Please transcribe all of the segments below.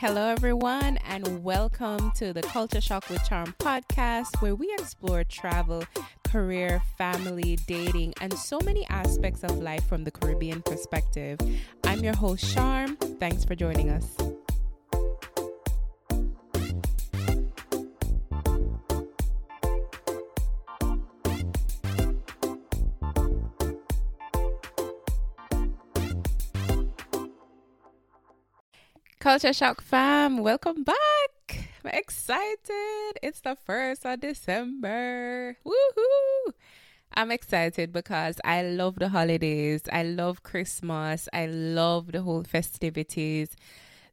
Hello, everyone, and welcome to the Culture Shock with Charm podcast, where we explore travel, career, family, dating, and so many aspects of life from the Caribbean perspective. I'm your host, Charm. Thanks for joining us. Culture Shock fam, welcome back. I'm excited. It's the first of December. Woohoo! I'm excited because I love the holidays. I love Christmas. I love the whole festivities.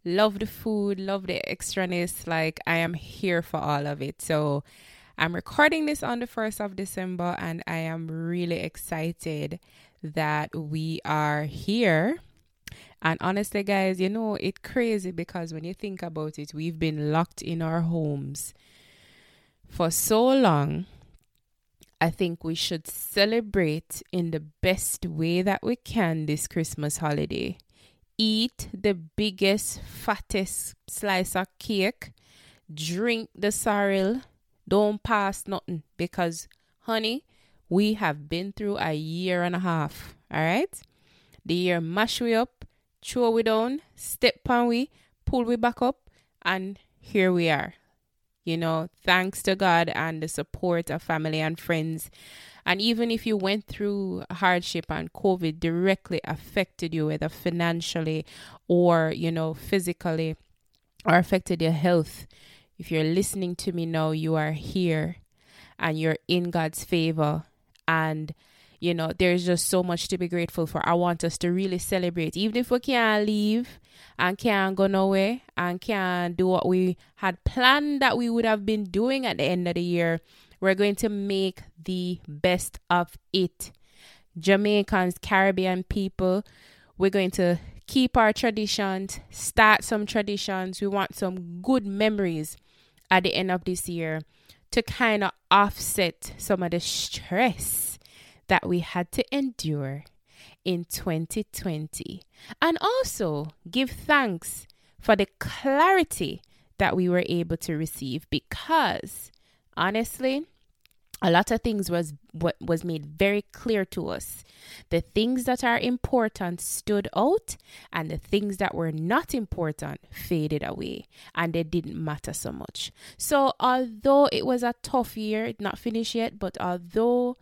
Love the food, love the extraness. Like I am here for all of it. So I'm recording this on the 1st of December and I am really excited that we are here and honestly, guys, you know, it's crazy because when you think about it, we've been locked in our homes for so long. I think we should celebrate in the best way that we can this Christmas holiday. Eat the biggest, fattest slice of cake, drink the sorrel, don't pass nothing because, honey, we have been through a year and a half. All right? The year mash we up, throw we down, step on we, pull we back up, and here we are. You know, thanks to God and the support of family and friends. And even if you went through hardship and COVID directly affected you, whether financially or, you know, physically, or affected your health, if you're listening to me now, you are here and you're in God's favor. And you know, there's just so much to be grateful for. I want us to really celebrate, even if we can't leave and can't go nowhere and can't do what we had planned that we would have been doing at the end of the year. We're going to make the best of it. Jamaicans, Caribbean people, we're going to keep our traditions, start some traditions. We want some good memories at the end of this year to kind of offset some of the stress that we had to endure in 2020 and also give thanks for the clarity that we were able to receive because honestly a lot of things was what was made very clear to us. The things that are important stood out and the things that were not important faded away and they didn't matter so much. So although it was a tough year not finished yet but although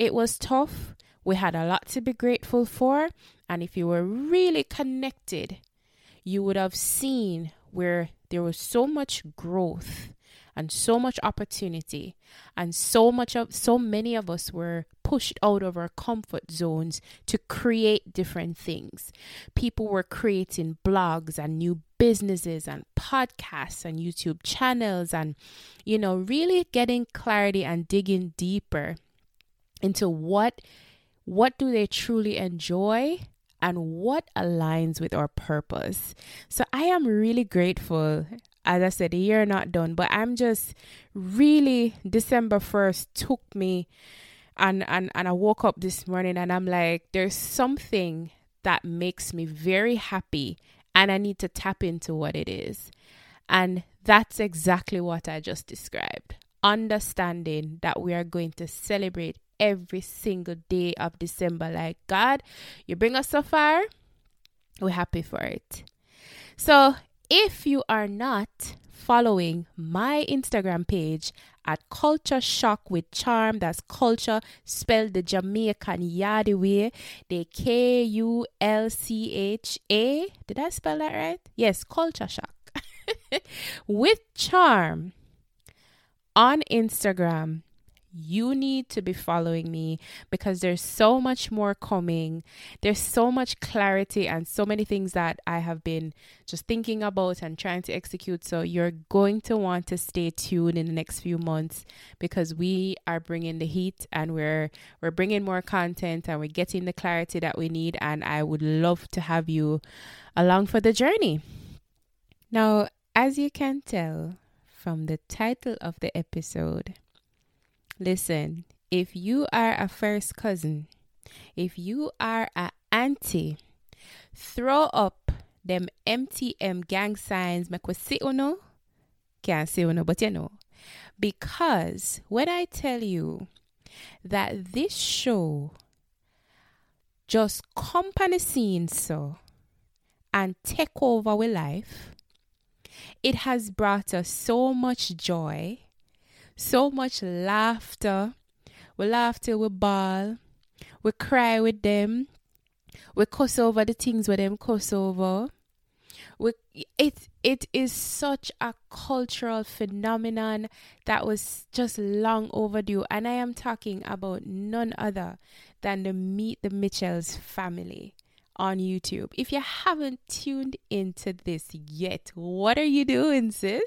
it was tough. We had a lot to be grateful for. And if you were really connected you would have seen where there was so much growth and so much opportunity. And so much of so many of us were pushed out of our comfort zones to create different things. People were creating blogs and new businesses and podcasts and YouTube channels and you know really getting clarity and digging deeper into what what do they truly enjoy and what aligns with our purpose. So I am really grateful as I said, the year not done, but I'm just really December 1st took me and, and, and I woke up this morning and I'm like, there's something that makes me very happy and I need to tap into what it is. And that's exactly what I just described. Understanding that we are going to celebrate every single day of December. Like, God, you bring us so far, we're happy for it. So, if you are not following my Instagram page at Culture Shock with Charm, that's culture spelled the Jamaican Yardie way, the K U L C H A. Did I spell that right? Yes, Culture Shock with Charm on Instagram you need to be following me because there's so much more coming. There's so much clarity and so many things that I have been just thinking about and trying to execute. So you're going to want to stay tuned in the next few months because we are bringing the heat and we're we're bringing more content and we're getting the clarity that we need and I would love to have you along for the journey. Now, as you can tell from the title of the episode, Listen, if you are a first cousin, if you are an auntie, throw up them MTM gang signs make uno. Can't uno, but you know. Because when I tell you that this show just company scene so and take over our life, it has brought us so much joy, so much laughter. We laugh till we bawl, we cry with them, we cuss over the things with them cuss over. We, it it is such a cultural phenomenon that was just long overdue, and I am talking about none other than the Meet the Mitchells family on YouTube. If you haven't tuned into this yet, what are you doing, sis?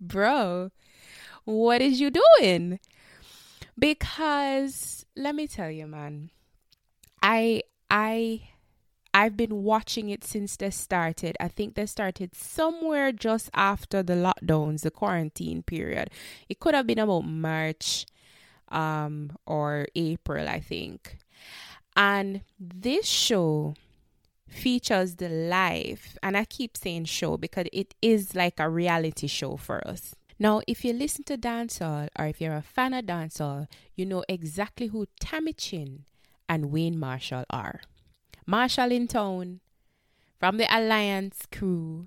Bro, what is you doing? Because let me tell you, man, I I I've been watching it since they started. I think they started somewhere just after the lockdowns, the quarantine period. It could have been about March um, or April, I think. And this show features the life, and I keep saying show because it is like a reality show for us. Now, if you listen to dancehall or if you're a fan of dancehall, you know exactly who Tami Chin and Wayne Marshall are. Marshall in town from the Alliance crew.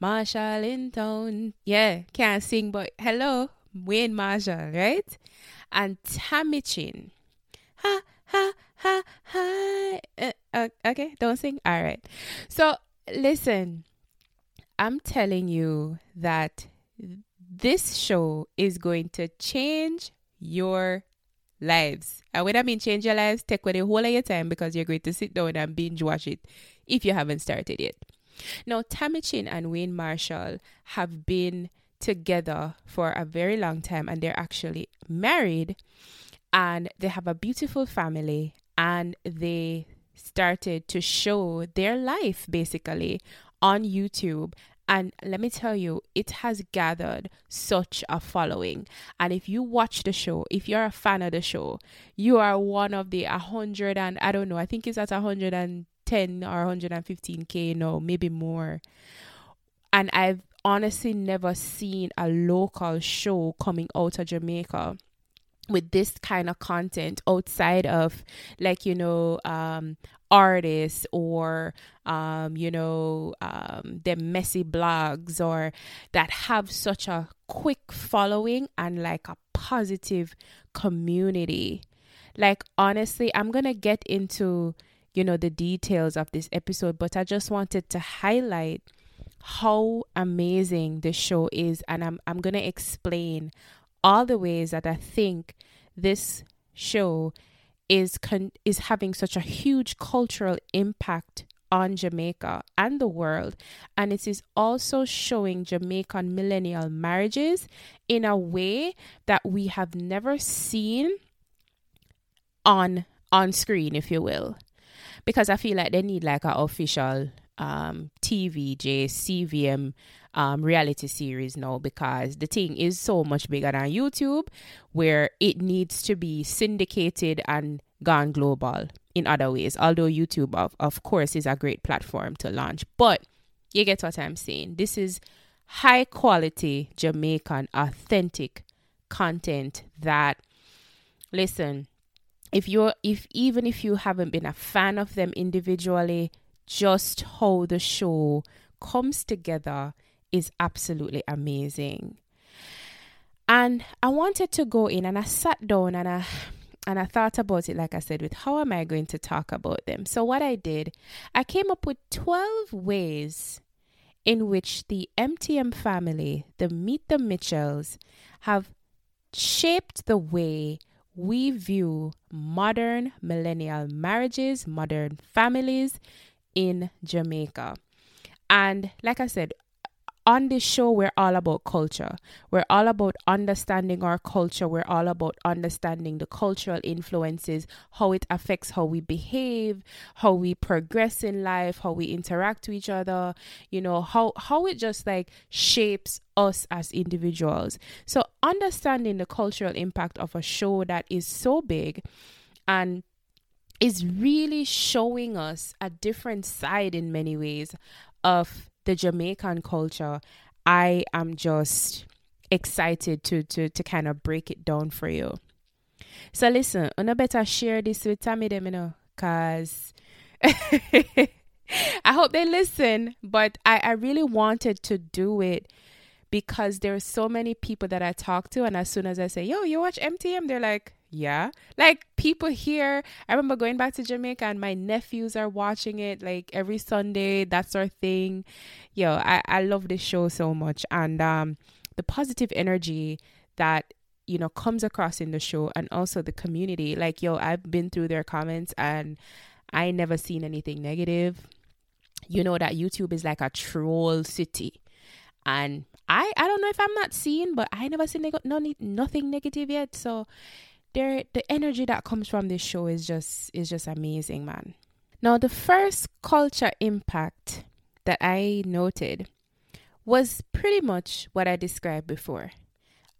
Marshall in town. Yeah, can't sing, but hello, Wayne Marshall, right? And Tami Chin. Ha, ha, ha, ha. Uh, uh, okay, don't sing. All right. So, listen, I'm telling you that this show is going to change your lives. And when I mean change your lives, take away the whole of your time because you're going to sit down and binge watch it if you haven't started yet. Now, Tami Chin and Wayne Marshall have been together for a very long time and they're actually married and they have a beautiful family and they started to show their life basically on YouTube and let me tell you, it has gathered such a following. And if you watch the show, if you're a fan of the show, you are one of the 100 and I don't know, I think it's at 110 or 115k now, maybe more. And I've honestly never seen a local show coming out of Jamaica with this kind of content outside of like you know um artists or um you know um the messy blogs or that have such a quick following and like a positive community. Like honestly i'm gonna get into you know the details of this episode but i just wanted to highlight how amazing the show is and i'm, I'm gonna explain all the ways that I think this show is con- is having such a huge cultural impact on Jamaica and the world. And it is also showing Jamaican millennial marriages in a way that we have never seen on on screen if you will. Because I feel like they need like an official um TVJ CVM um, reality series now because the thing is so much bigger than YouTube, where it needs to be syndicated and gone global in other ways. Although YouTube, of, of course, is a great platform to launch, but you get what I'm saying. This is high quality Jamaican, authentic content that, listen, if you're if even if you haven't been a fan of them individually just how the show comes together is absolutely amazing. And I wanted to go in and I sat down and I and I thought about it like I said with how am I going to talk about them. So what I did, I came up with 12 ways in which the MTM family, the Meet the Mitchells, have shaped the way we view modern millennial marriages, modern families in Jamaica. And like I said, on this show, we're all about culture. We're all about understanding our culture. We're all about understanding the cultural influences, how it affects how we behave, how we progress in life, how we interact with each other, you know, how, how it just like shapes us as individuals. So, understanding the cultural impact of a show that is so big and is really showing us a different side in many ways of the Jamaican culture, I am just excited to to to kind of break it down for you. So listen, I better share this with Tami them, you know, cause I hope they listen, but I, I really wanted to do it because there are so many people that I talk to, and as soon as I say, "Yo, you watch MTM," they're like, "Yeah." Like people here, I remember going back to Jamaica, and my nephews are watching it like every Sunday. That's our thing. Yo, I I love this show so much, and um, the positive energy that you know comes across in the show, and also the community. Like, yo, I've been through their comments, and I never seen anything negative. You know that YouTube is like a troll city and I I don't know if I'm not seeing, but I never seen neg- no, nothing negative yet. So there the energy that comes from this show is just is just amazing, man. Now the first culture impact that I noted was pretty much what I described before.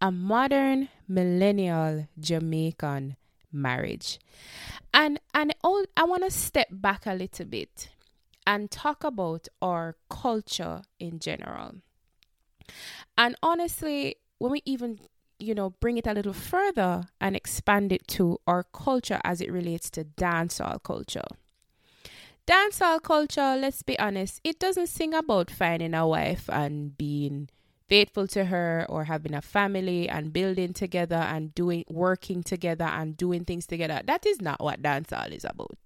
A modern millennial Jamaican marriage. And and all I want to step back a little bit and talk about our culture in general. And honestly, when we even you know bring it a little further and expand it to our culture as it relates to dancehall culture. Dancehall culture, let's be honest, it doesn't sing about finding a wife and being faithful to her or having a family and building together and doing working together and doing things together. That is not what dancehall is about.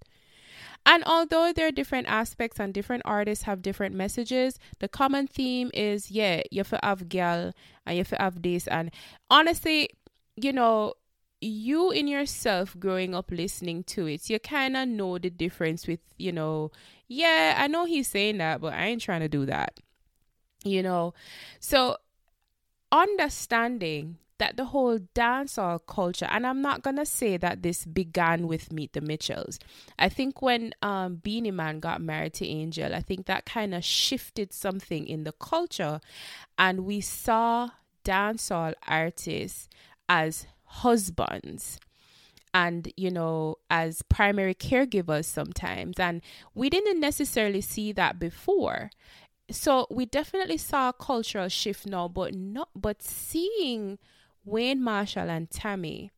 And although there are different aspects and different artists have different messages, the common theme is yeah, you have girl and you have this. And honestly, you know, you in yourself growing up listening to it, you kind of know the difference with, you know, yeah, I know he's saying that, but I ain't trying to do that. You know, so understanding that the whole dancehall culture, and I'm not gonna say that this began with Meet the Mitchells. I think when um, Beenie Man got married to Angel, I think that kind of shifted something in the culture, and we saw dancehall artists as husbands and you know as primary caregivers sometimes and we didn't necessarily see that before so we definitely saw a cultural shift now but not but seeing Wayne Marshall and Tami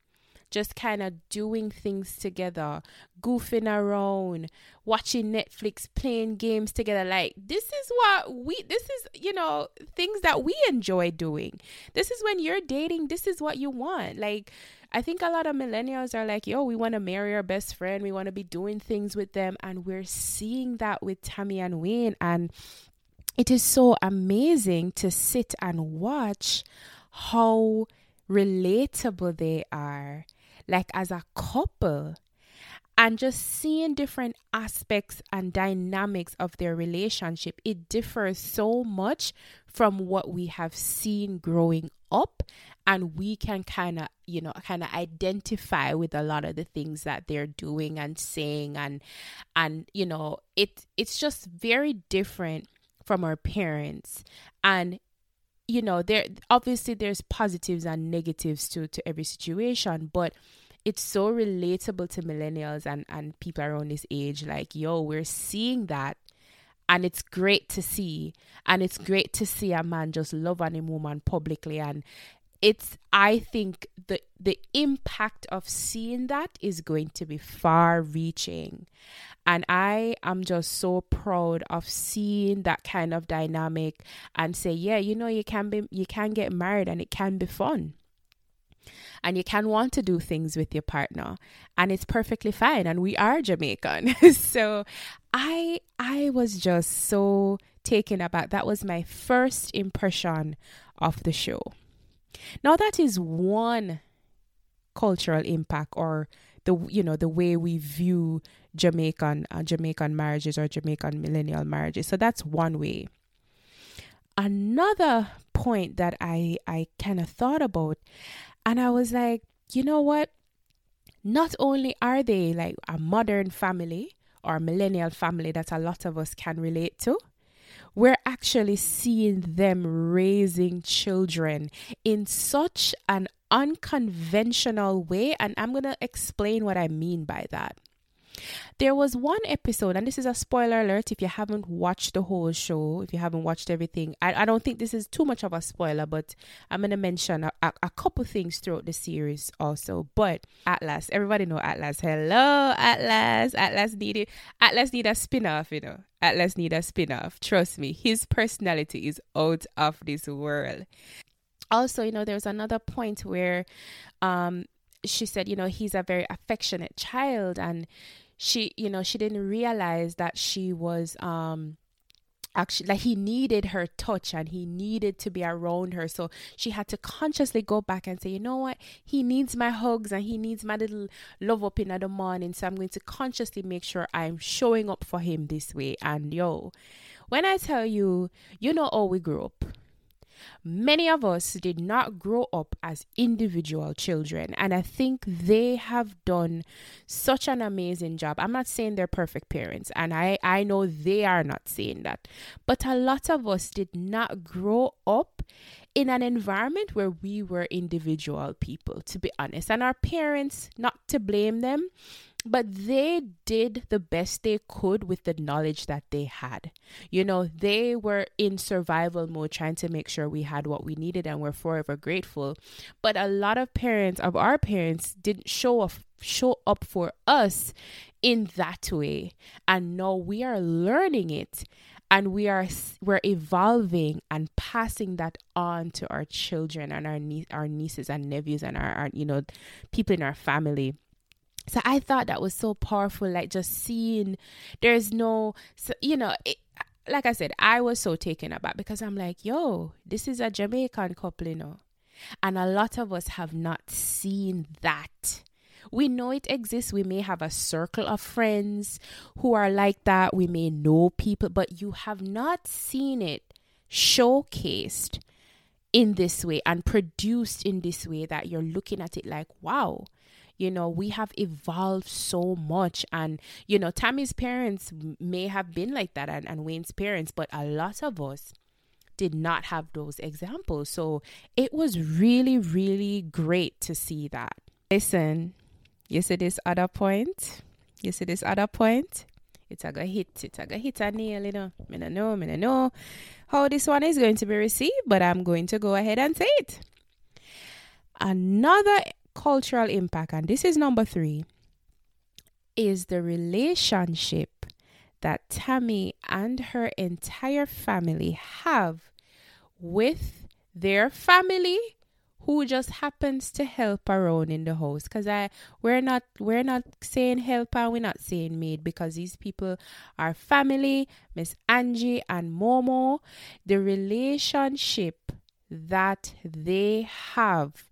just kind of doing things together, goofing around, watching Netflix, playing games together. Like, this is what we, this is, you know, things that we enjoy doing. This is when you're dating, this is what you want. Like, I think a lot of millennials are like, yo, we want to marry our best friend, we want to be doing things with them. And we're seeing that with Tami and Wayne. And it is so amazing to sit and watch how relatable they are, like as a couple, and just seeing different aspects and dynamics of their relationship. It differs so much from what we have seen growing up, and we can kind of, you know, kind of identify with a lot of the things that they're doing and saying, and and you know, it it's just very different from our parents and you know there obviously there's positives and negatives to to every situation but it's so relatable to millennials and and people around this age like yo we're seeing that and it's great to see and it's great to see a man just love on a woman publicly and it's i think the the impact of seeing that is going to be far reaching and I am just so proud of seeing that kind of dynamic and say, yeah, you know, you can be you can get married and it can be fun. And you can want to do things with your partner and it's perfectly fine and we are Jamaican. so I I was just so taken aback. That was my first impression of the show. Now that is one cultural impact or the you know the way we view Jamaican uh, Jamaican marriages or Jamaican millennial marriages. So that's one way. Another point that I I kind of thought about and I was like, you know what? Not only are they like a modern family or a millennial family that a lot of us can relate to, we're actually seeing them raising children in such an unconventional way. And I'm going to explain what I mean by that. There was one episode, and this is a spoiler alert if you haven't watched the whole show, if you haven't watched everything. I, I don't think this is too much of a spoiler, but I'm going to mention a, a, a, couple things throughout the series also. But Atlas, everybody know Atlas. Hello, Atlas. Atlas needed Atlas need a spin-off, you know. Atlas need a spin-off. Trust me, his personality is out of this world. Also, you know, there's another point where um she said, you know, he's a very affectionate child and she, you know, she didn't realize that she was um actually like he needed her touch and he needed to be around her. So she had to consciously go back and say you know what? He needs my hugs and he needs my little love up in the morning. So i'm going to consciously make sure i'm showing up for him this way. And yo when i tell you you know how we grew up Many of us did not grow up as individual children, and I think they have done such an amazing job. I'm not saying they're perfect parents, and I, I know they are not saying that, but a lot of us did not grow up in an environment where we were individual people, to be honest, and our parents, not to blame them but they did the best they could with the knowledge that they had. You know, they were in survival mode trying to make sure we had what we needed and we're forever grateful. But a lot of parents of our parents didn't show up show up for us in that way. And now we are learning it and we are we're evolving and passing that on to our children and our nie- our nieces and nephews and our, our you know people in our family so i thought that was so powerful like just seeing there's no so, you know it, like i said i was so taken aback because i'm like yo this is a jamaican couple you know and a lot of us have not seen that we know it exists. We may have a circle of friends who are like that. We may know people, but you have not seen it showcased in this way and produced in this way that you're looking at it like, wow, you know we have evolved so much. And you know tami's parents may have been like that and, and wayne's parents but a lot of us did not have those examples. So it was really really great to see that. Listen you see this other point. You see this other point. It's a go hit. It's a go hit a nail you know. Me no know me no know how this one is going to be received but i'm going to go ahead and say it. Another cultural impact, and this is number three, is the relationship that Tami and her entire family have with their family who just happens to help around in the house. Because i we're not we're not saying help and we're not saying maid because these people are family miss angie and momo. The relationship that they have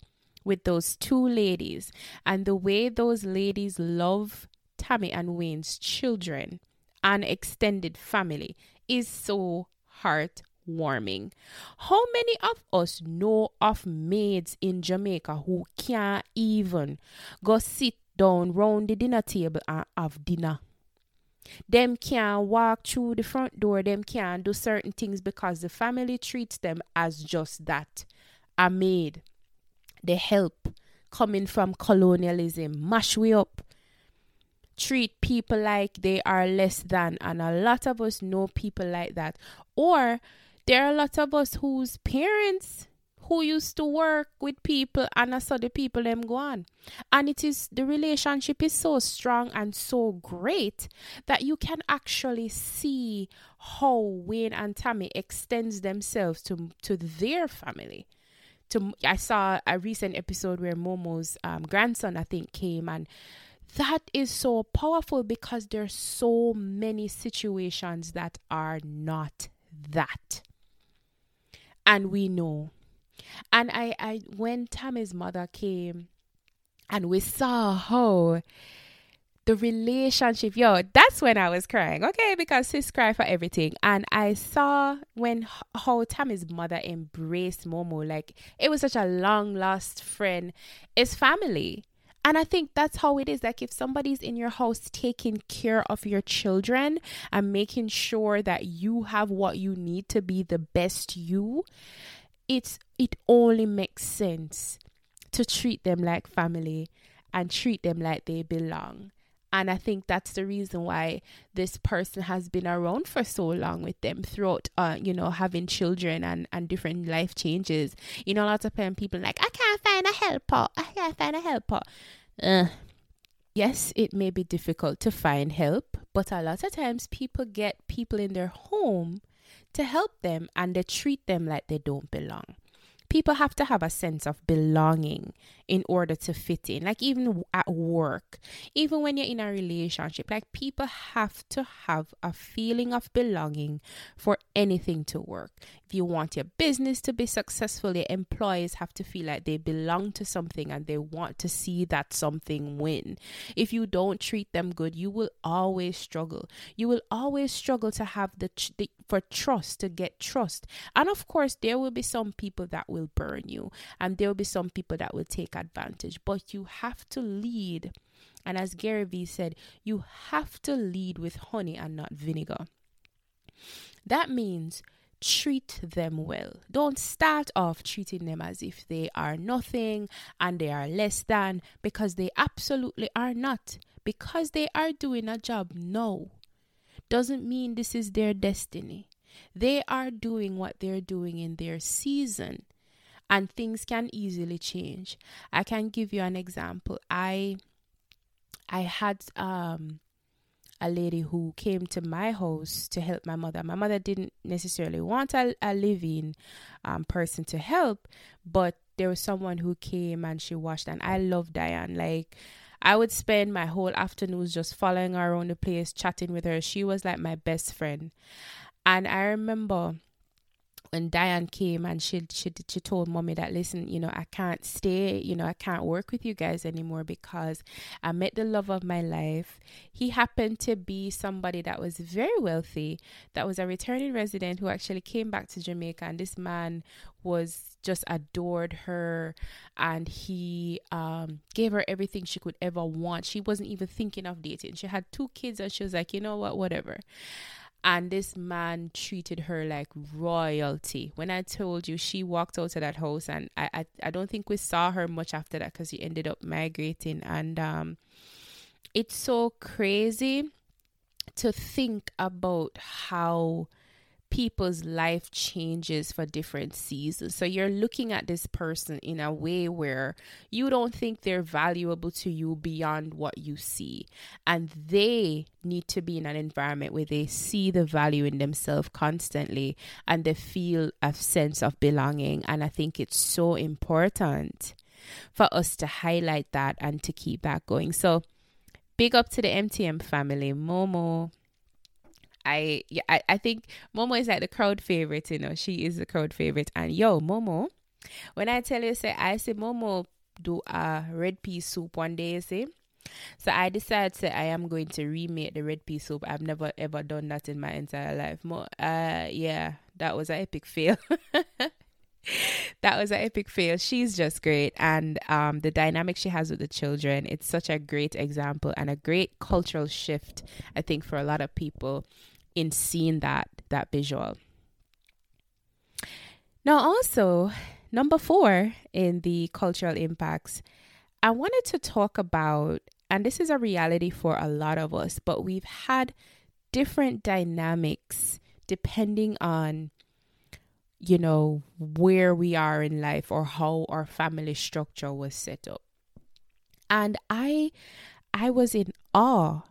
with those two ladies and the way those ladies love Tami and Wayne's children and extended family is so heartwarming. How many of us know of maids in Jamaica who can't even go sit down round the dinner table and have dinner? Them can't walk through the front door, them can't do certain things because the family treats them as just that a maid the help coming from colonialism. Mash we up. Treat people like they are less than. And a lot of us know people like that. Or there are a lot of us whose parents who used to work with people and I saw the people them go on. And it is the relationship is so strong and so great that you can actually see how Wayne and Tami extends themselves to to their family to I saw a recent episode where Momo's um, grandson I think came and that is so powerful because there's so many situations that are not that. And we know. And I I when Tami's mother came and we saw how the relationship, yo, that's when I was crying, okay, because sis cry for everything. And I saw when how Tami's mother embraced Momo, like it was such a long lost friend, it's family. And I think that's how it is. Like if somebody's in your house taking care of your children and making sure that you have what you need to be the best you, it's it only makes sense to treat them like family and treat them like they belong And I think that's the reason why this person has been around for so long with them throughout, uh, you know, having children and, and different life changes. You know, lots of time people like, I can't find a helper. I can't find a helper. Uh, yes, it may be difficult to find help, but a lot of times people get people in their home to help them and they treat them like they don't belong people have to have a sense of belonging in order to fit in like even at work even when you're in a relationship like people have to have a feeling of belonging for anything to work if you want your business to be successful your employees have to feel like they belong to something and they want to see that something win if you don't treat them good you will always struggle you will always struggle to have the, the for trust to get trust and of course there will be some people that will will burn you, and there will be some people that will take advantage. But you have to lead. And as Gary Vee said, you have to lead with honey and not vinegar. That means treat them well. Don't start off treating them as if they are nothing and they are less than because they absolutely are not. Because they are doing a job no doesn't mean this is their destiny. They are doing what they're doing in their season and things can easily change. I can give you an example. I I had um a lady who came to my house to help my mother. My mother didn't necessarily want a, a living um, person to help, but there was someone who came and she washed. And I love Diane. Like, I would spend my whole afternoons just following her around the place, chatting with her. She was like my best friend. And I remember when Diane came and she she she told mommy that listen, you know, I can't stay, you know, I can't work with you guys anymore because I met the love of my life. He happened to be somebody that was very wealthy, that was a returning resident who actually came back to Jamaica and this man was just adored her and he um, gave her everything she could ever want. She wasn't even thinking of dating. She had two kids and she was like, you know what, whatever and this man treated her like royalty. When I told you she walked out of that house, and I, I, I don't think we saw her much after that because she ended up migrating. And um, it's so crazy to think about how people's life changes for different seasons. So you're looking at this person in a way where you don't think they're valuable to you beyond what you see. And they need to be in an environment where they see the value in themselves constantly and they feel a sense of belonging. And I think it's so important for us to highlight that and to keep that going. So big up to the MTM family, Momo, I yeah, I, I think Momo is like the crowd favorite, you know. She is the crowd favorite. And yo, Momo, when I tell you say I say Momo do a red pea soup one day, you see. So I decided say I am going to remake the red pea soup. I've never ever done that in my entire life. Mo uh yeah, that was an epic fail. that was an epic fail. She's just great. And um, the dynamic she has with the children, it's such a great example and a great cultural shift, I think, for a lot of people in seeing that that visual. Now, also, number four in the cultural impacts, I wanted to talk about, and this is a reality for a lot of us, but we've had different dynamics depending on you know where we are in life or how our family structure was set up and i i was in awe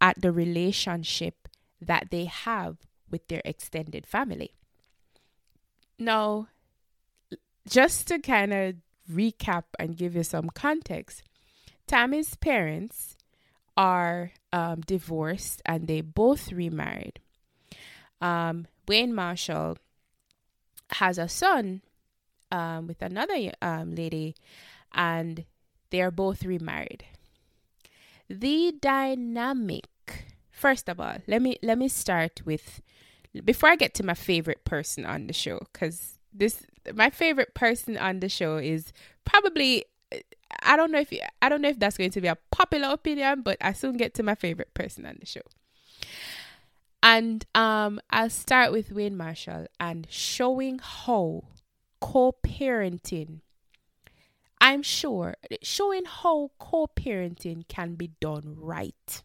at the relationship that they have with their extended family. Now, just to kind of recap and give you some context, Tami's parents are um, divorced and they both remarried. Um, Wayne Marshall has a son um, with another um, lady, and they are both remarried. The dynamic First of all, let me let me start with before I get to my favorite person on the show cuz this my favorite person on the show is probably I don't know if I don't know if that's going to be a popular opinion, but I soon get to my favorite person on the show. And um, I'll start with Wayne Marshall and showing how co-parenting I'm sure showing how co parenting can be done right.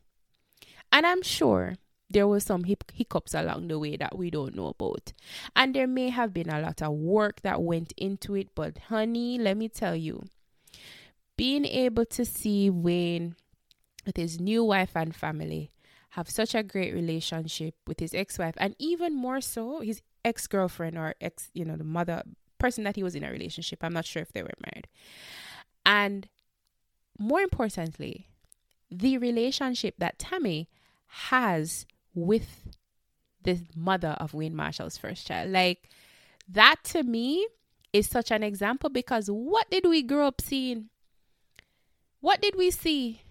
And I'm sure there was some hiccups along the way that we don't know about. And there may have been a lot of work that went into it, but honey, let me tell you, being able to see Wayne with his new wife and family have such a great relationship with his ex-wife and even more so his ex-girlfriend or ex you know the mother person that he was in a relationship i'm not sure if they were married and more importantly the relationship that tami has with the mother of Wayne Marshall's first child. Like that to me is such an example because what did we grow up seeing? What did we see?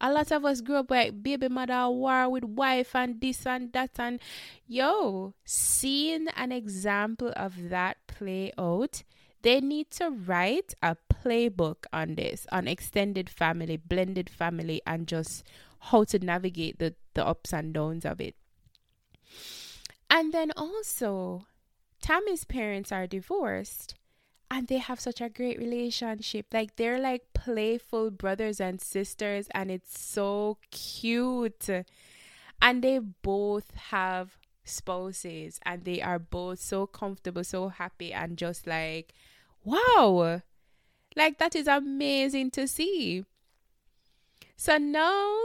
A lot of us grew up like baby mother war with wife and this and that and yo, seeing an example of that play out, they need to write a playbook on this, on extended family, blended family, and just how to navigate the, the ups and downs of it. And then also, Tami's parents are divorced and they have such a great relationship. Like they're like playful brothers and sisters, and it's so cute. And they both have spouses and they are both so comfortable, so happy, and just like, wow, like that is amazing to see. So now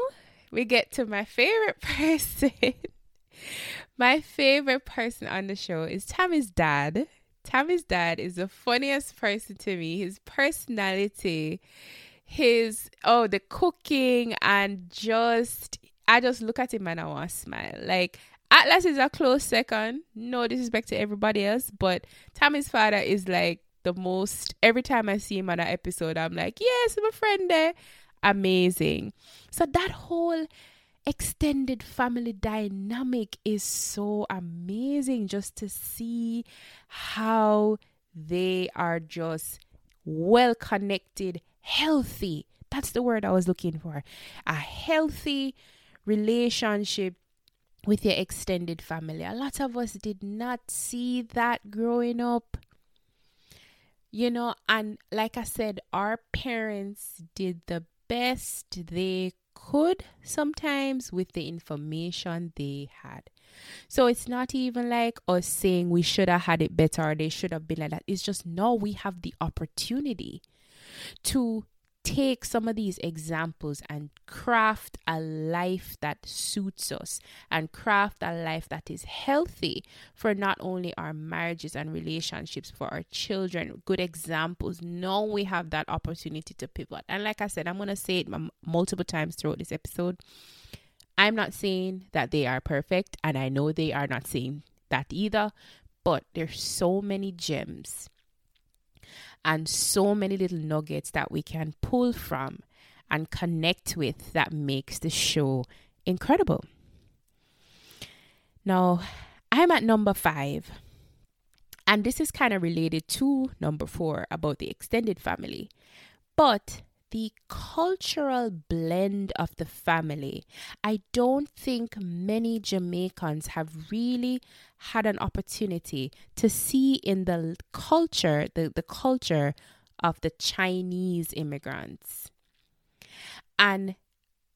we get to my favorite person. my favorite person on the show is Tami's dad. Tami's dad is the funniest person to me. His personality, his oh, the cooking, and just I just look at him and I want to smile. Like Atlas is a close second. No disrespect to everybody else, but Tami's father is like the most. Every time I see him on an episode, I'm like, yes, my friend there amazing. So that whole extended family dynamic is so amazing just to see how they are just well connected, healthy. That's the word I was looking for. A healthy relationship with your extended family. A lot of us did not see that growing up. You know, and like I said, our parents did the best they could sometimes with the information they had. So it's not even like us saying we should have had it better or they should have been like that. It's just now we have the opportunity to take some of these examples and craft a life that suits us and craft a life that is healthy for not only our marriages and relationships, for our children. Good examples. Now we have that opportunity to pivot. And like I said, I'm going to say it multiple times throughout this episode. I'm not saying that they are perfect, and I know they are not saying that either, but there's so many gems and so many little nuggets that we can pull from and connect with that makes the show incredible. Now, I'm at number five, and this is kind of related to number four about the extended family, but the cultural blend of the family. I don't think many Jamaicans have really had an opportunity to see in the culture, the, the culture of the Chinese immigrants. And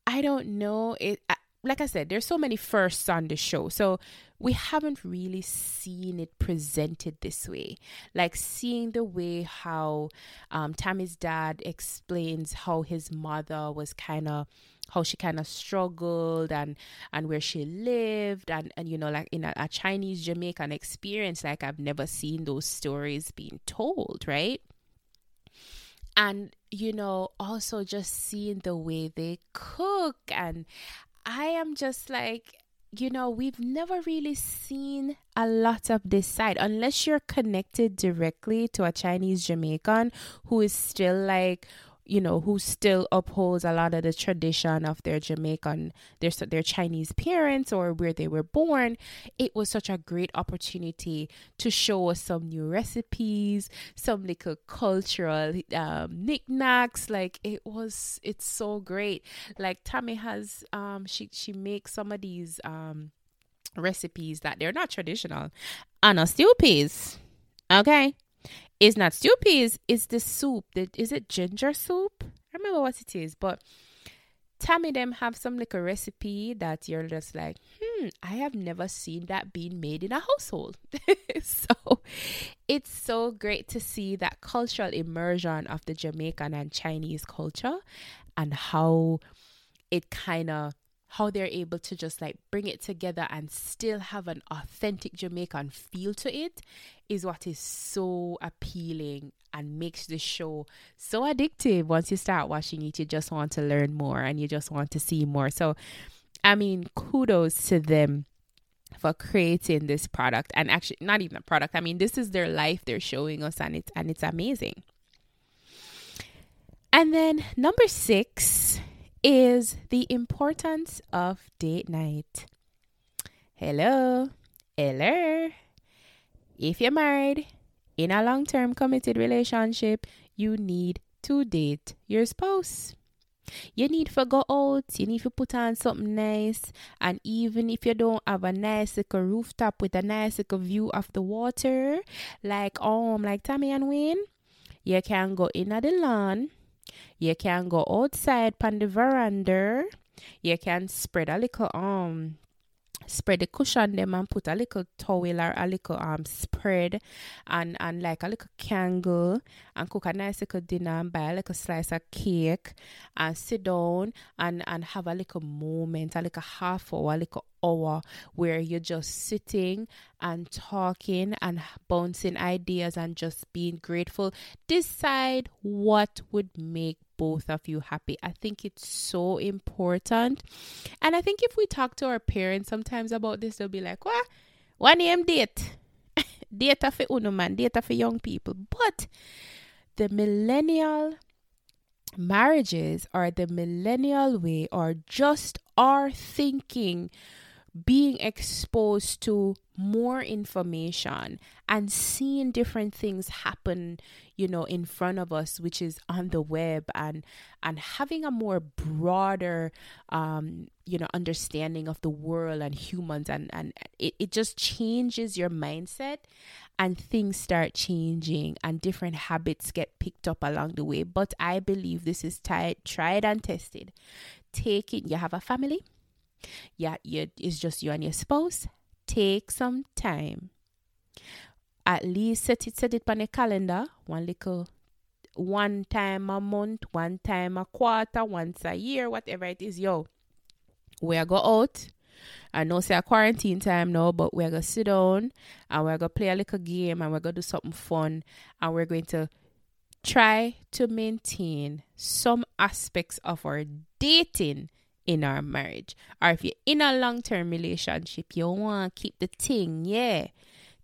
I don't know it like I said, there's so many firsts on the show. So we haven't really seen it presented this way. Like seeing the way how um, Tami's dad explains how his mother was kind of how she kind of struggled and and where she lived and and you know like in a, a Chinese Jamaican experience like I've never seen those stories being told right and you know also just seeing the way they cook and I am just like, you know, we've never really seen a lot of this side. Unless you're connected directly to a Chinese Jamaican who is still like you know, who still upholds a lot of the tradition of their Jamaican, their their Chinese parents or where they were born, it was such a great opportunity to show us some new recipes, some little cultural um, knickknacks. Like it was, it's so great. Like Tami has, um, she she makes some of these um recipes that they're not traditional, and stew peas. Okay, It's not stew peas, it's the soup. The, is it ginger soup? I remember what it is, but Tami them have some like a recipe that you're just like, hmm, I have never seen that being made in a household. so it's so great to see that cultural immersion of the Jamaican and Chinese culture and how it kind of how they're able to just like bring it together and still have an authentic Jamaican feel to it is what is so appealing and makes the show so addictive. Once you start watching it, you just want to learn more and you just want to see more. So, I mean, kudos to them for creating this product and actually not even a product. I mean, this is their life they're showing us and it's and it's amazing. And then number 6 is the importance of date night. Hello. Hello. If you're married in a long term committed relationship, you need to date your spouse. You need to go out, you need to put on something nice, and even if you don't have a nice little rooftop with a nice little view of the water, like um like Tami and Wayne, you can go in at the lawn you can go outside on the veranda. You can spread a little um spread the cushion them and put a little towel or a little um spread and and like a little candle and cook a nice little dinner and buy a little slice of cake and sit down and and have a little moment a little half hour a little hour where you're just sitting and talking and bouncing ideas and just being grateful. Decide what would make both of you happy. I think it's so important. And I think if we talk to our parents sometimes about this, they'll be like, what? One name date. data for uno man, data for young people. But the millennial marriages or the millennial way or just our thinking being exposed to more information and seeing different things happen you know in front of us which is on the web and and having a more broader um you know understanding of the world and humans and and it, it just changes your mindset and things start changing and different habits get picked up along the way. But i believe this is tried tried and tested. Taking you have a family yeah, you, it's just you and your spouse. Take some time. At least set it set it on a calendar. One little one time a month, one time a quarter, once a year, whatever it is, yo. We are go out. I know say a quarantine time now, but we're gonna sit down and we're gonna play a little game and we're gonna do something fun and we're going to try to maintain some aspects of our dating in our marriage. Or if you're in a long term relationship, you want to keep the thing, yeah.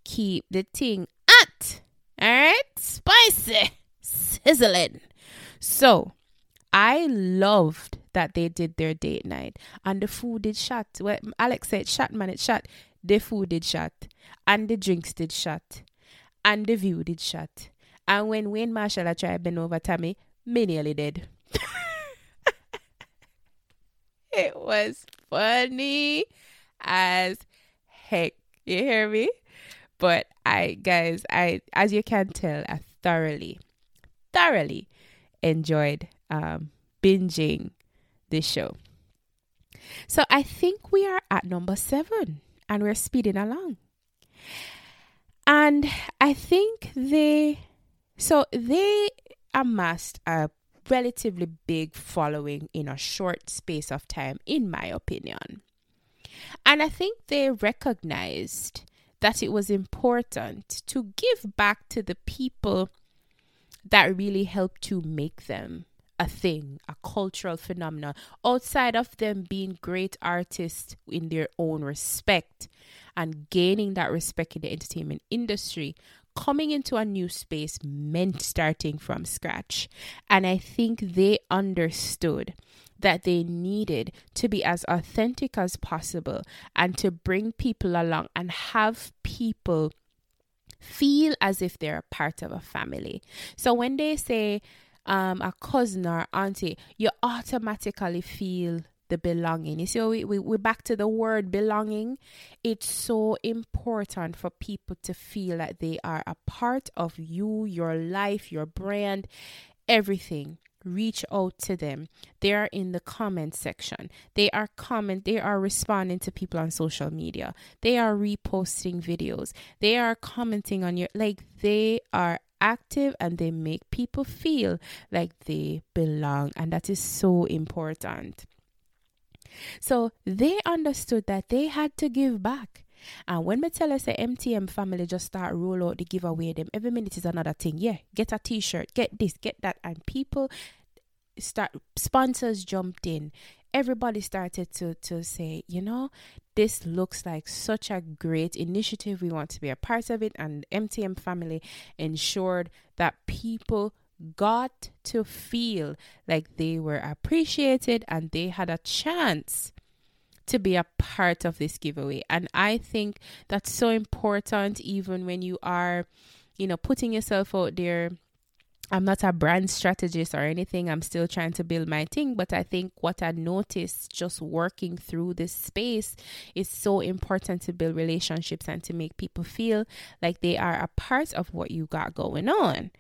Keep the thing at. Alright? Spicy. Sizzling. So I loved that they did their date night and the food did shut. Well, Alex said shut man, it shut. The food did shut. And the drinks did shut. And the view did shut. And when Wayne Marshall tried bend over Tami, me nearly did. it was funny as heck. You hear me? But I, guys, I, as you can tell, I thoroughly, thoroughly enjoyed um, binging this show. So I think we are at number seven and we're speeding along. And I think they, so they amassed a relatively big following in a short space of time, in my opinion. And I think they recognized that it was important to give back to the people that really helped to make them a thing, a cultural phenomenon, outside of them being great artists in their own respect and gaining that respect in the entertainment industry coming into a new space meant starting from scratch. And I think they understood that they needed to be as authentic as possible and to bring people along and have people feel as if they're a part of a family. So when they say um, a cousin or auntie, you automatically feel the belonging. You see, we, we, we're back to the word belonging. It's so important for people to feel that they are a part of you, your life, your brand, everything reach out to them they are in the comment section they are comment they are responding to people on social media they are reposting videos they are commenting on your like they are active and they make people feel like they belong. And that is so important. So they understood that they had to give back. And when me tell us the MTM family just start roll out the giveaway them every minute is another thing. Yeah, get a t-shirt, get this, get that, and people start sponsors jumped in everybody started to to say, you know, this looks like such a great initiative. We want to be a part of it, and MTM family ensured that people got to feel like they were appreciated and they had a chance to be a part of this giveaway. And I think that's so important, even when you are, you know, putting yourself out there I'm not a brand strategist or anything. I'm still trying to build my thing. But I think what I noticed just working through this space is so important to build relationships and to make people feel like they are a part of what you got going on.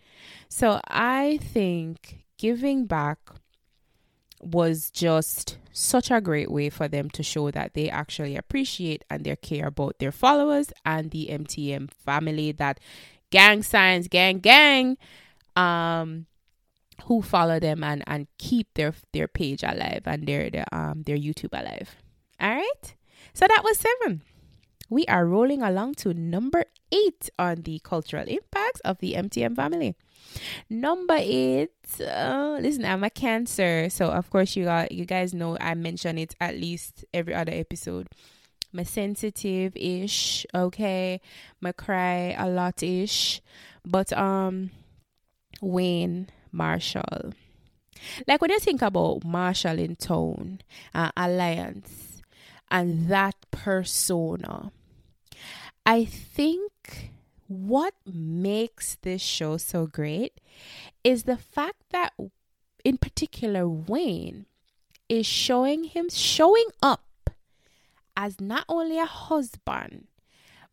So I think giving back was just such a great way for them to show that they actually appreciate and they care about their followers and the MTM family that gang signs, gang, gang um who follow them and and keep their their page alive and their their um their YouTube alive. All right. So that was seven. We are rolling along to number eight on the cultural impacts of the MTM family. Number eight. Uh, listen, I'm a Cancer, so of course you got you guys know I mention it at least every other episode. I'm sensitive ish, okay. My cry a lot ish, but um Wayne Marshall. Like when you think about Marshall in Town, uh, Alliance, and that persona, I think what makes this show so great is the fact that, in particular, Wayne is showing him showing up as not only a husband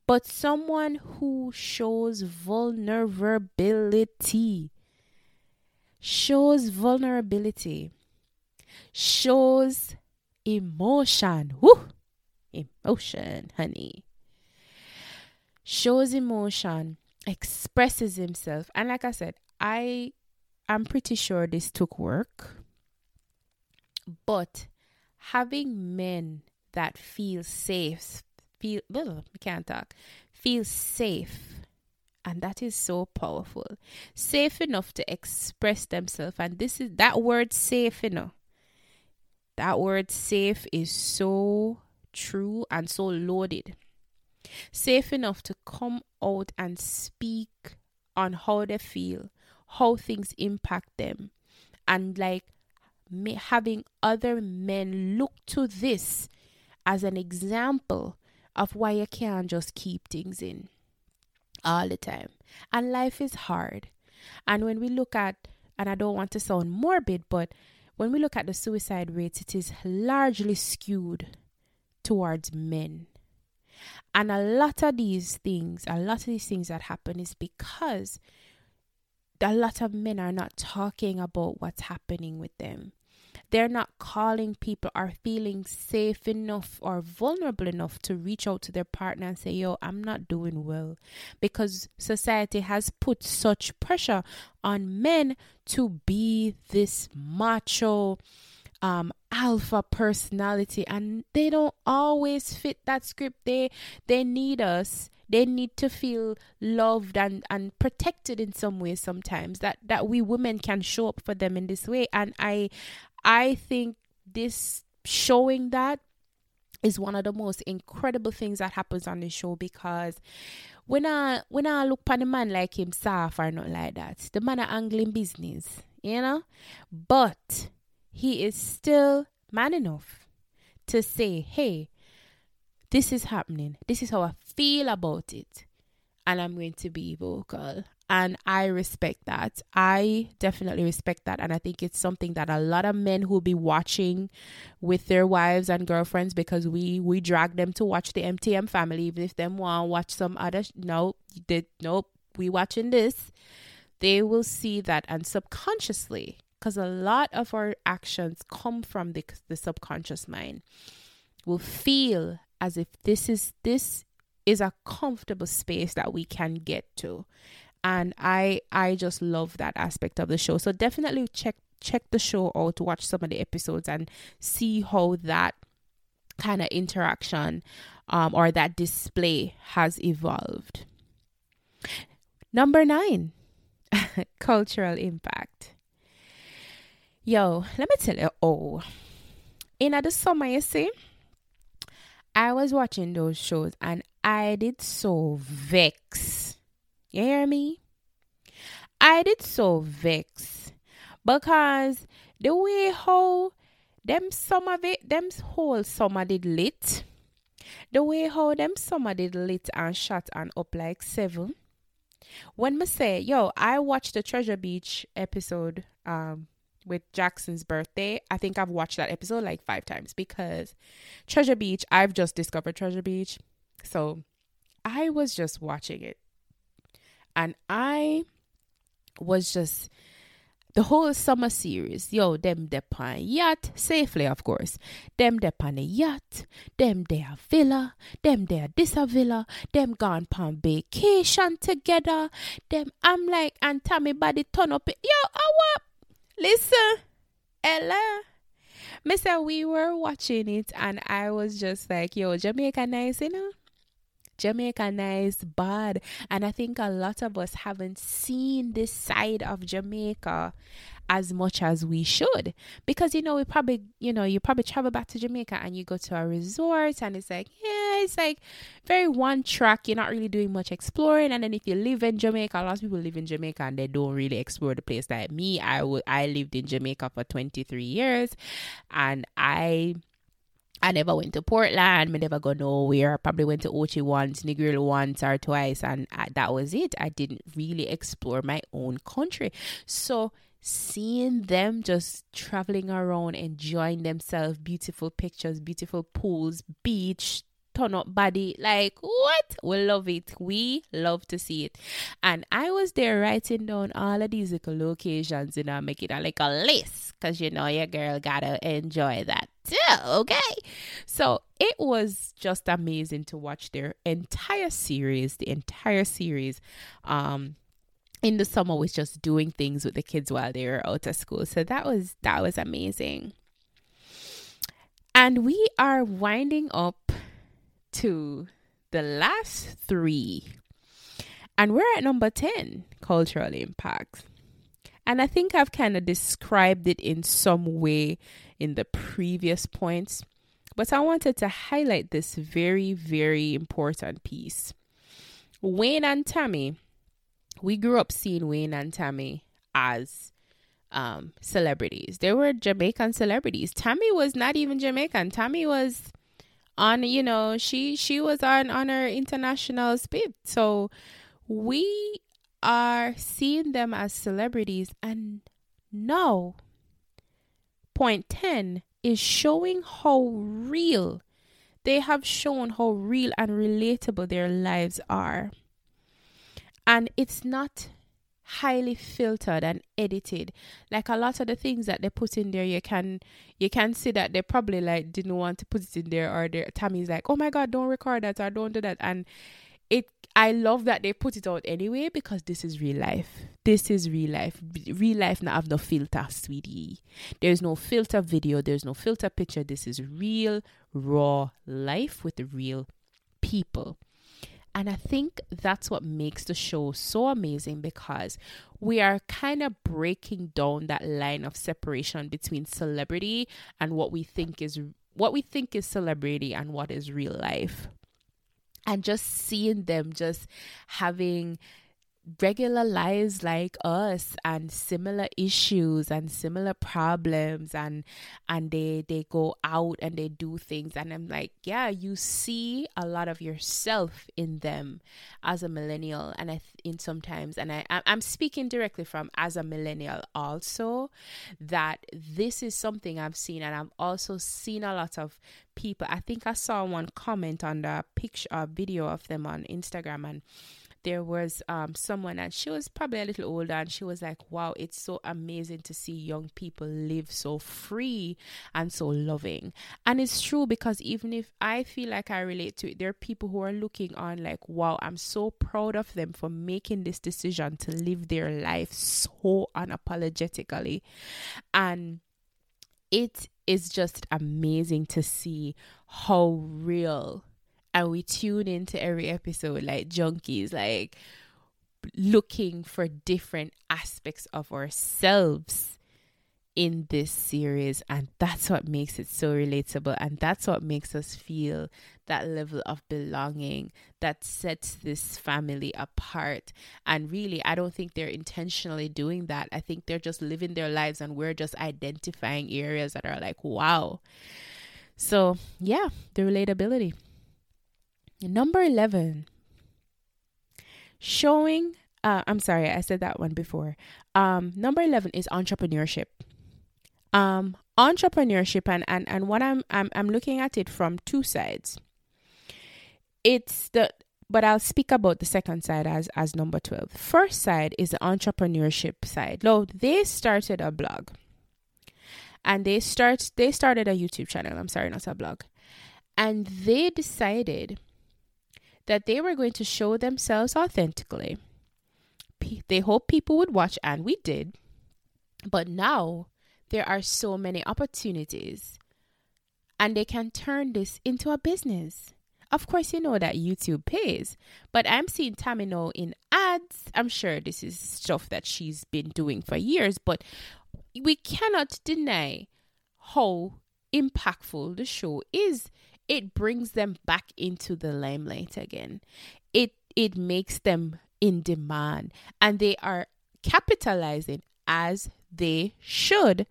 but someone who shows vulnerability shows vulnerability, shows emotion. Woo! Emotion, honey. Shows emotion, expresses himself. And like I said, I I'm pretty sure this took work. But having men that feel safe, feel, we can't talk, feel safe and that is so powerful. Safe enough to express themselves and this is that word safe enough that word safe is so true and so loaded. Safe enough to come out and speak on how they feel how things impact them and like having other men look to this as an example of why you can't just keep things in all the time. And life is hard. And when we look at, and I don't want to sound morbid, but when we look at the suicide rates, it is largely skewed towards men. And a lot of these things, a lot of these things that happen is because a lot of men are not talking about what's happening with them they're not calling people or feeling safe enough or vulnerable enough to reach out to their partner and say, Yo, I'm not doing well. Because society has put such pressure on men to be this macho, um, alpha personality, and they don't always fit that script. They they need us they need to feel loved and, and protected in some way sometimes that that we women can show up for them in this way and i I think this showing that is one of the most incredible things that happens on the show because when I when I look upon a man like him soft or not like that, the man are angling business, you know? But he is still man enough to say, Hey, this is happening. This is how I feel about it. And I'm going to be vocal. And I respect that. I definitely respect that. And I think it's something that a lot of men who'll be watching with their wives and girlfriends because we we drag them to watch the MTM family, even if them want watch some other no, they nope, we watching this. They will see that and subconsciously, because a lot of our actions come from the the subconscious mind, will feel as if this is this is a comfortable space that we can get to. And i i just love that aspect of the show. So definitely check check the show out watch some of the episodes and see how that kind of interaction um, or that display has evolved. Number nine cultural impact yo let me tell you oh in the summer you see I was watching those shows and I did so vex. You hear me? I did so vex because the way how them it, them whole summer did lit. The way how them summer did lit and shot and up like seven. When me say, yo, I watched the Treasure Beach episode um with Jackson's birthday. I think I've watched that episode like five times because Treasure Beach, I've just discovered Treasure Beach. So I was just watching it. And I was just the whole summer series, yo, them dep on yacht, safely of course. Them dep on a yacht, them they a villa, them they a this a villa, them gone on vacation together. Them I'm like and Tami body turn up, yo, I what Listen, Ella. Mister, we were watching it and I was just like, yo, Jamaica nice, you know? Jamaica nice, bad. And I think a lot of us haven't seen this side of Jamaica as much as we should. Because, you know, we probably, you know, you probably travel back to Jamaica and you go to a resort and it's like, yeah, it's like very one track. You're not really doing much exploring. And then if you live in Jamaica, a lot of people live in Jamaica and they don't really explore the place. Like me, I would, I lived in Jamaica for 23 years and I I never went to Portland. I never go nowhere. I probably went to Ochi once, Negril once or twice, and I, that was it. I didn't really explore my own country. So seeing them just traveling around, enjoying themselves, beautiful pictures, beautiful pools, beach, turn up body. Like, what? We love it. We love to see it. And I was there writing down all of these little locations, you know, making it like a list because you know your girl gotta enjoy that too, okay? So it was just amazing to watch their entire series, the entire series. Um, in the summer was just doing things with the kids while they were out of school. So that was that was amazing. And we are winding up to the last three. And we're at number 10, cultural impact. And I think I've kind of described it in some way in the previous points, but I wanted to highlight this very, very important piece. Wayne and Tami, we grew up seeing Wayne and Tami as um, celebrities. They were Jamaican celebrities. Tami was not even Jamaican. Tami was on you know she she was on on her international speed so we are seeing them as celebrities. And now point 10 is showing how real they have shown how real and relatable their lives are. And it's not highly filtered and edited. Like a lot of the things that they put in there you can you can see that they probably like didn't want to put it in there or their tami's like oh my god don't record that or don't do that. And it i love that they put it out anyway because this is real life. This is real life. Real life not have no filter sweetie. There's no filter video. There's no filter picture. This is real raw life with the real people and I think that's what makes the show so amazing because we are kind of breaking down that line of separation between celebrity and what we think is what we think is celebrity and what is real life. And just seeing them just having regular lives like us and similar issues and similar problems and and they they go out and they do things. And I'm like yeah you see a lot of yourself in them as a millennial. And I in sometimes and I I'm speaking directly from as a millennial also that this is something I've seen. And I've also seen a lot of people. I think I saw one comment on the picture uh, video of them on Instagram and there was um, someone and she was probably a little older and she was like wow it's so amazing to see young people live so free and so loving. And it's true because even if i feel like i relate to it there are people who are looking on like wow i'm so proud of them for making this decision to live their life so unapologetically. And it is just amazing to see how real and we tune into every episode like junkies, like looking for different aspects of ourselves in this series. And that's what makes it so relatable. And that's what makes us feel that level of belonging that sets this family apart. And really I don't think they're intentionally doing that. I think they're just living their lives and we're just identifying areas that are like wow. So yeah the relatability Number 11, showing, uh, I'm sorry, I said that one before. Um, number 11 is entrepreneurship. Um, entrepreneurship and, and, and what I'm, I'm, I'm looking at it from two sides. It's the, but I'll speak about the second side as, as number 12. First side is the entrepreneurship side. Lo, they started a blog and they start, they started a YouTube channel. I'm sorry, not a blog. And they decided that they were going to show themselves authentically. They hoped people would watch, and we did. But now there are so many opportunities, and they can turn this into a business. Of course, you know that YouTube pays, but I'm seeing Tamino in ads. I'm sure this is stuff that she's been doing for years, but we cannot deny how impactful the show is it brings them back into the limelight again. It it makes them in demand and they are capitalizing as they should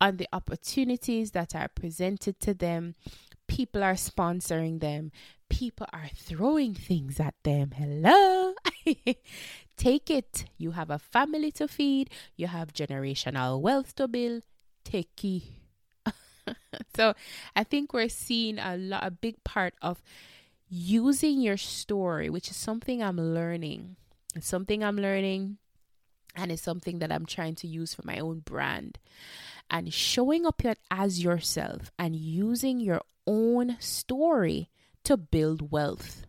on the opportunities that are presented to them. People are sponsoring them. People are throwing things at them. Hello. Take it. You have a family to feed. You have generational wealth to build. Take it so I think we're seeing a lot, a big part of using your story, which is something I'm learning. It's something I'm learning, and it's something that I'm trying to use for my own brand. And showing up as yourself and using your own story to build wealth.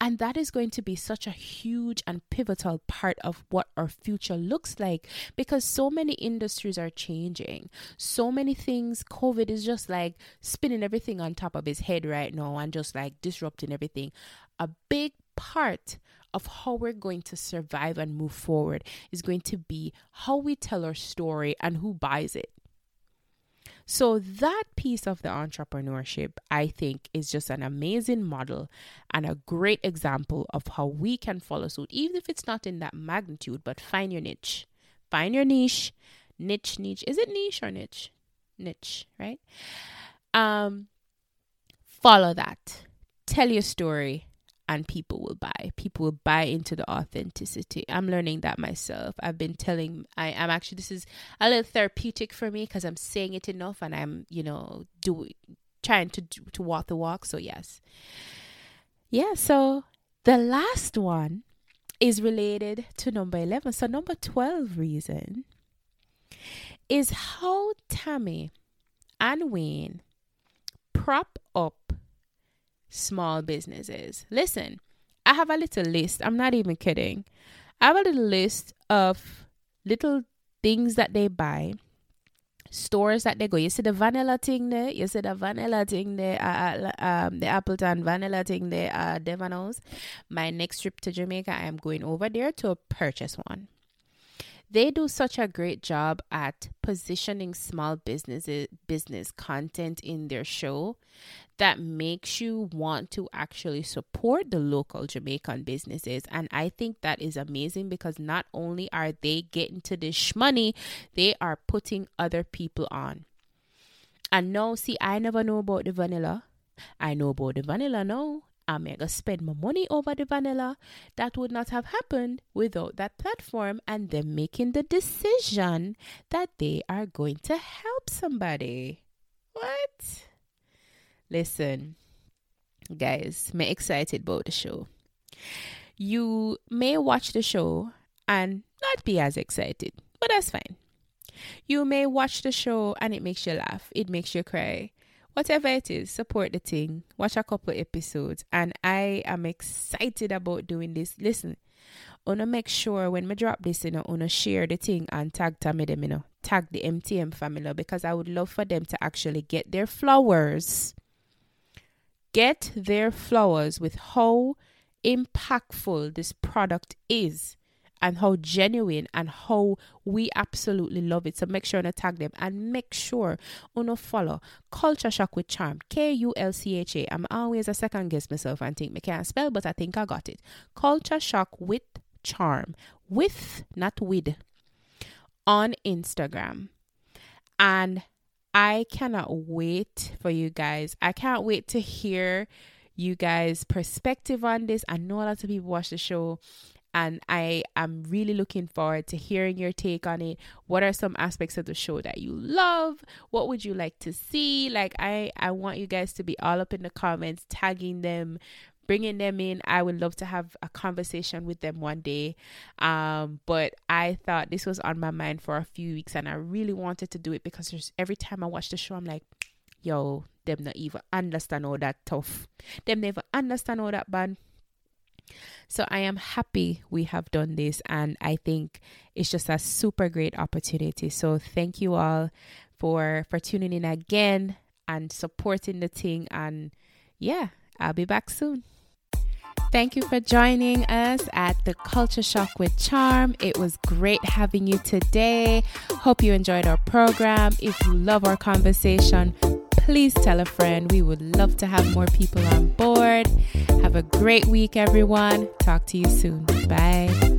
And that is going to be such a huge and pivotal part of what our future looks like because so many industries are changing. So many things, COVID is just like spinning everything on top of his head right now and just like disrupting everything. A big part of how we're going to survive and move forward is going to be how we tell our story and who buys it. So, that piece of the entrepreneurship, I think, is just an amazing model and a great example of how we can follow suit, even if it's not in that magnitude, but find your niche. Find your niche. Niche, niche. Is it niche or niche? Niche, right? Um, follow that. Tell your story and people will buy. People will buy into the authenticity. I'm learning that myself. I've been telling I am actually this is a little therapeutic for me because I'm saying it enough and I'm, you know, doing trying to to walk the walk. So yes. Yeah, so the last one is related to number 11. So number 12 reason is how Tami and Wayne prop up small businesses. Listen, I have a little list. I'm not even kidding. I have a little list of little things that they buy, stores that they go. You see the vanilla thing there. You see the vanilla thing there. Uh, uh um, the Appleton vanilla thing there. Uh, Devanos. My next trip to Jamaica, I am going over there to purchase one. They do such a great job at positioning small businesses business content in their show that makes you want to actually support the local Jamaican businesses. And I think that is amazing because not only are they getting to this money, they are putting other people on. And now, see, I never know about the vanilla. I know about the vanilla now. I'm gonna spend my money over the vanilla. That would not have happened without that platform and them making the decision that they are going to help somebody. What? Listen, guys, I'm excited about the show. You may watch the show and not be as excited, but that's fine. You may watch the show and it makes you laugh, it makes you cry. Whatever it is, support the thing. Watch a couple episodes. And I am excited about doing this. Listen, wanna make sure when me drop this, you know, wanna share the thing and tag Tami them, you know, tag the MTM family because I would love for them to actually get their flowers. Get their flowers with how impactful this product is and how genuine and how we absolutely love it. So make sure to tag them and make sure to follow Culture Shock with Charm. K U L C H A. I'm always a second guess myself and think I can't spell, but I think I got it. Culture Shock with Charm. With, not with, on Instagram. And I cannot wait for you guys. I can't wait to hear you guys' perspective on this. I know a lot of people watch the show and I am really looking forward to hearing your take on it. What are some aspects of the show that you love? What would you like to see? Like I I want you guys to be all up in the comments, tagging them, bringing them in. I would love to have a conversation with them one day. Um, but I thought this was on my mind for a few weeks, and I really wanted to do it because there's every time I watch the show, I'm like, yo, them not even understand all that tough. Them never understand all that bad. So I am happy we have done this, and I think it's just a super great opportunity. So thank you all for for tuning in again and supporting the thing. And yeah, I'll be back soon. Thank you for joining us at the Culture Shock with Charm. It was great having you today. Hope you enjoyed our program. If you love our conversation, please tell a friend. We would love to have more people on board. Have a great week, everyone. Talk to you soon. Bye.